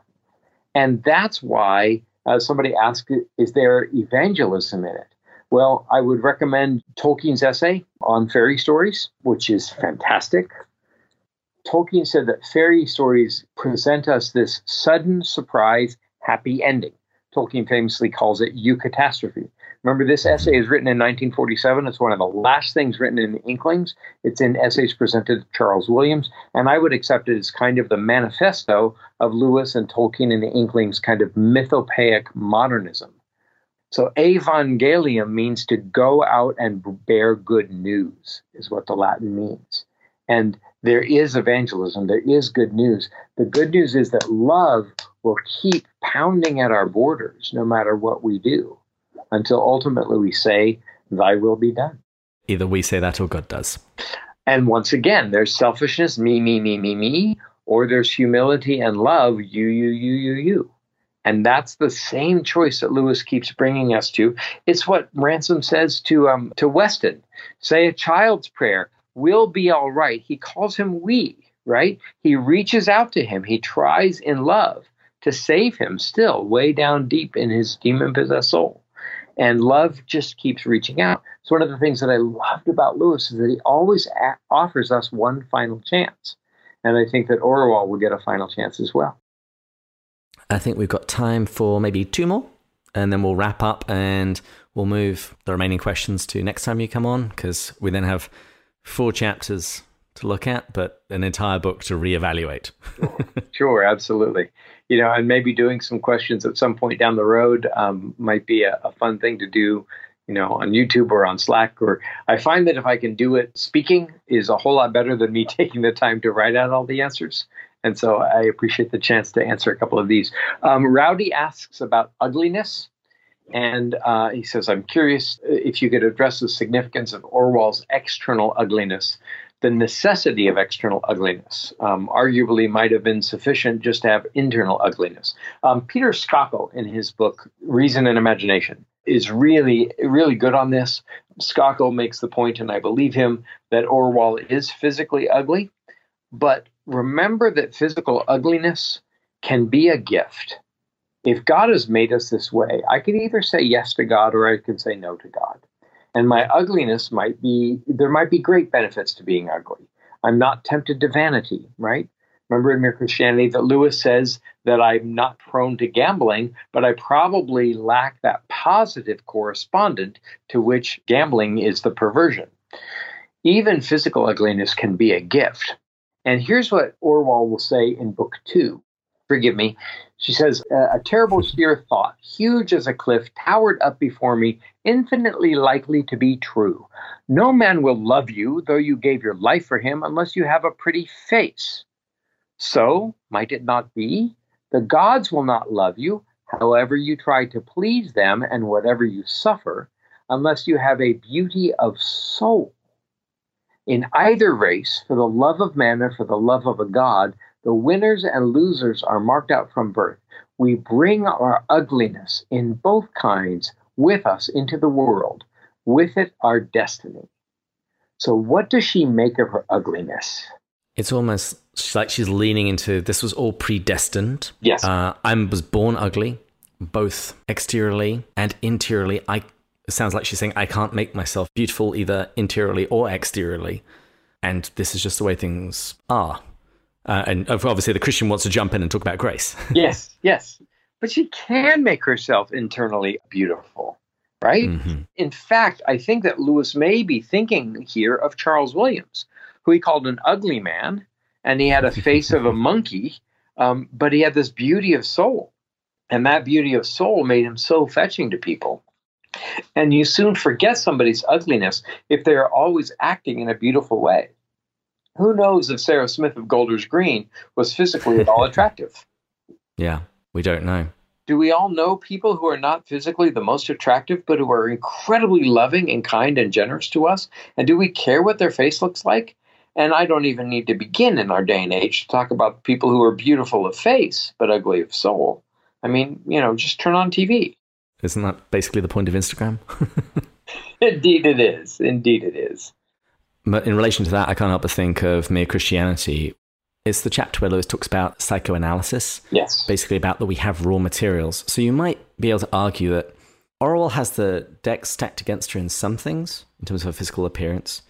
and that's why uh, somebody asked, is there evangelism in it? Well, I would recommend Tolkien's essay on fairy stories, which is fantastic. Tolkien said that fairy stories present us this sudden surprise, happy ending. Tolkien famously calls it eucatastrophe. Remember, this essay is written in 1947. It's one of the last things written in the Inklings. It's in Essays Presented to Charles Williams, and I would accept it as kind of the manifesto of Lewis and Tolkien and the Inklings' kind of mythopoeic modernism. So, evangelium means to go out and bear good news, is what the Latin means. And there is evangelism, there is good news. The good news is that love will keep pounding at our borders no matter what we do until ultimately we say, Thy will be done. Either we say that or God does. And once again, there's selfishness, me, me, me, me, me, or there's humility and love, you, you, you, you, you. And that's the same choice that Lewis keeps bringing us to. It's what Ransom says to um, to Weston. Say a child's prayer we'll be all right. He calls him we, right? He reaches out to him. He tries in love to save him still way down deep in his demon possessed soul. And love just keeps reaching out. It's one of the things that I loved about Lewis is that he always a- offers us one final chance. And I think that Orual will get a final chance as well. I think we've got time for maybe two more, and then we'll wrap up and we'll move the remaining questions to next time you come on because we then have four chapters to look at, but an entire book to reevaluate. sure, absolutely you know, and maybe doing some questions at some point down the road um, might be a, a, fun thing to do, you know, on YouTube or on Slack. Or I find that if I can do it, speaking is a whole lot better than me taking the time to write out all the answers. And so I appreciate the chance to answer a couple of these. Um, Rowdy asks about ugliness. And uh, he says, I'm curious if you could address the significance of Orual's external ugliness the necessity of external ugliness um, arguably might have been sufficient just to have internal ugliness. Um, Peter Schakel, in his book Reason and Imagination, is really, really good on this. Schakel makes the point, and I believe him, that Orual is physically ugly. But remember that physical ugliness can be a gift. If God has made us this way, I can either say yes to God or I can say no to God. And my ugliness might be, there might be great benefits to being ugly. I'm not tempted to vanity, right? Remember in Mere Christianity that Lewis says that I'm not prone to gambling, but I probably lack that positive correspondent to which gambling is the perversion. Even physical ugliness can be a gift. And here's what Orual will say in book two. Forgive me. She says, A terrible sheer thought, huge as a cliff, towered up before me, infinitely likely to be true. No man will love you, though you gave your life for him, unless you have a pretty face. So, might it not be? The gods will not love you, however you try to please them and whatever you suffer, unless you have a beauty of soul. In either race, for the love of man or for the love of a god, the winners and losers are marked out from birth. We bring our ugliness in both kinds with us into the world, with it our destiny. So, what does she make of her ugliness? It's almost like she's leaning into this was all predestined. Yes. Uh, I was born ugly, both exteriorly and interiorly. I it sounds like she's saying I can't make myself beautiful either interiorly or exteriorly. And this is just the way things are. Uh, and obviously, the Christian wants to jump in and talk about grace. yes, yes. But she can make herself internally beautiful. right? Mm-hmm. In fact, I think that Lewis may be thinking here of Charles Williams, who he called an ugly man, and he had a face of a monkey, um, but he had this beauty of soul. And that beauty of soul made him so fetching to people. And you soon forget somebody's ugliness if they are always acting in a beautiful way. Who knows if Sarah Smith of Golders Green was physically at all attractive? Yeah, we don't know. Do we all know people who are not physically the most attractive, but who are incredibly loving and kind and generous to us? And do we care what their face looks like? And I don't even need to begin in our day and age to talk about people who are beautiful of face, but ugly of soul. I mean, you know, just turn on TV. Isn't that basically the point of Instagram? Indeed, it is. Indeed, it is. But in relation to that, I can't help but think of Mere Christianity, it's the chapter where Lewis talks about psychoanalysis. Yes. Basically, about that we have raw materials. So you might be able to argue that Orual has the deck stacked against her in some things, in terms of her physical appearance,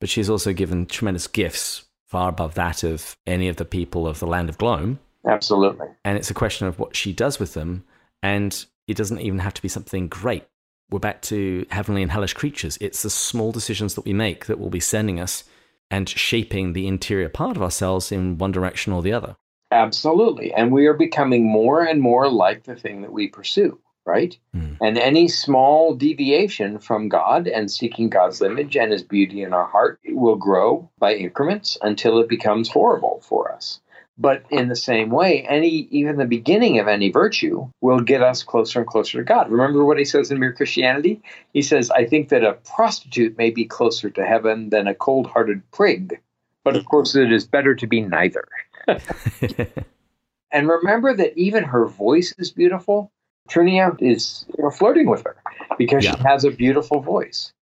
but she's also given tremendous gifts far above that of any of the people of the land of Glome. Absolutely. And it's a question of what she does with them. And it doesn't even have to be something great. We're back to heavenly and hellish creatures. It's the small decisions that we make that will be sending us and shaping the interior part of ourselves in one direction or the other. Absolutely. And we are becoming more and more like the thing that we pursue, right? Mm. And any small deviation from God and seeking God's image and his beauty in our heart will grow by increments until it becomes horrible for us. But in the same way, any even the beginning of any virtue will get us closer and closer to God. Remember what he says in Mere Christianity? He says, I think that a prostitute may be closer to heaven than a cold hearted prig. But of course, it is better to be neither. and remember that even her voice is beautiful. Trunia is you know, flirting with her because yeah. she has a beautiful voice.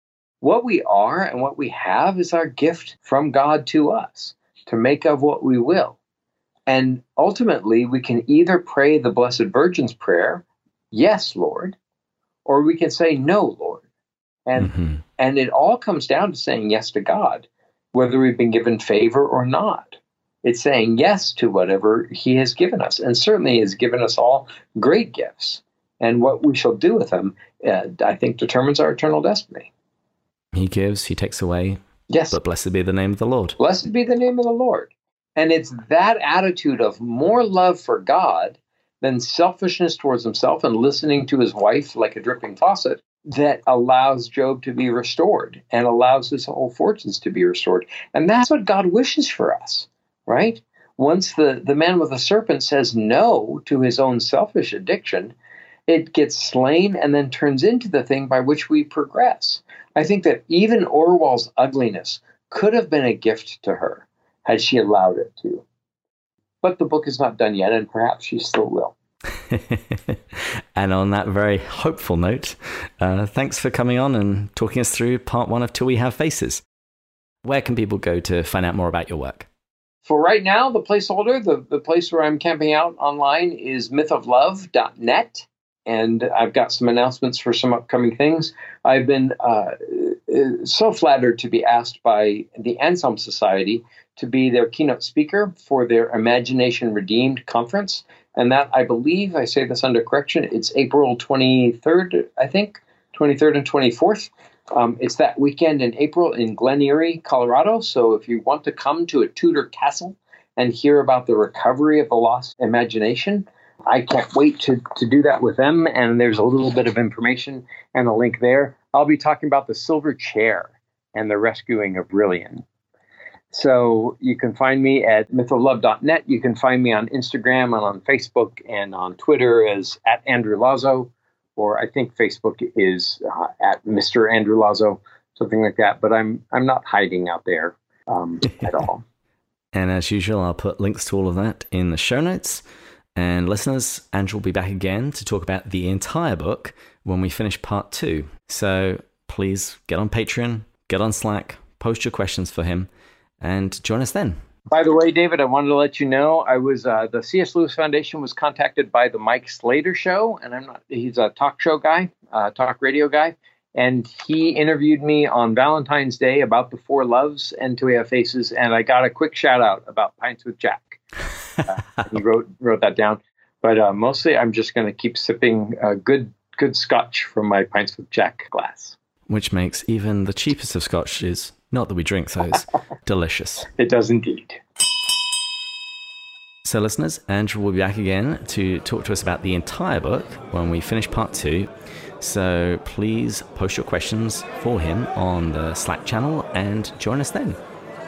What we are and what we have is our gift from God to us to make of what we will. And ultimately, we can either pray the Blessed Virgin's prayer, yes, Lord, or we can say, no, Lord. And, mm-hmm. and it all comes down to saying yes to God, whether we've been given favor or not. It's saying yes to whatever He has given us, and certainly has given us all great gifts. And what we shall do with them, uh, I think, determines our eternal destiny. He gives, He takes away. Yes. But blessed be the name of the Lord. Blessed be the name of the Lord. And it's that attitude of more love for God than selfishness towards himself and listening to his wife like a dripping faucet that allows Job to be restored and allows his whole fortunes to be restored. And that's what God wishes for us, right? Once the, the man with the serpent says no to his own selfish addiction, it gets slain and then turns into the thing by which we progress. I think that even Orual's ugliness could have been a gift to her had she allowed it to. But the book is not done yet, and perhaps she still will. and on that very hopeful note, uh, thanks for coming on and talking us through part one of Till We Have Faces. Where can people go to find out more about your work? For right now, the placeholder, the, the place where I'm camping out online is mythoflove.net and I've got some announcements for some upcoming things. I've been uh, so flattered to be asked by the Anselm Society to be their keynote speaker for their Imagination Redeemed conference. And that, I believe, I say this under correction, it's April 23rd, I think, 23rd and 24th. Um, it's that weekend in April in Glen Eyrie, Colorado. So if you want to come to a Tudor castle and hear about the recovery of the lost imagination, I can't wait to, to do that with them. And there's a little bit of information and a link there. I'll be talking about the silver chair and the rescuing of Rilian. So you can find me at mythoflove.net. You can find me on Instagram and on Facebook and on Twitter as at Andrew Lazo, or I think Facebook is uh, at Mr. Andrew Lazo, something like that. But I'm I'm not hiding out there um, at all. And as usual, I'll put links to all of that in the show notes. And listeners, Andrew will be back again to talk about the entire book when we finish part two. So please get on Patreon, get on Slack, post your questions for him, and join us then. By the way, David, I wanted to let you know I was uh, the C.S. Lewis Foundation was contacted by the Mike Slater Show, and I'm not. He's a talk show guy, uh, talk radio guy, and he interviewed me on Valentine's Day about the four loves and We Have Faces, and I got a quick shout out about Pints with Jack. Uh, he wrote wrote that down. But uh, mostly, I'm just going to keep sipping uh, good good scotch from my pints with Jack glass. Which makes even the cheapest of scotches, not that we drink those, delicious. It does indeed. So, listeners, Andrew will be back again to talk to us about the entire book when we finish part two. So, please post your questions for him on the Slack channel and join us then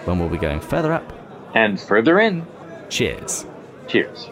when we'll be going further up and further in. Cheers. Cheers.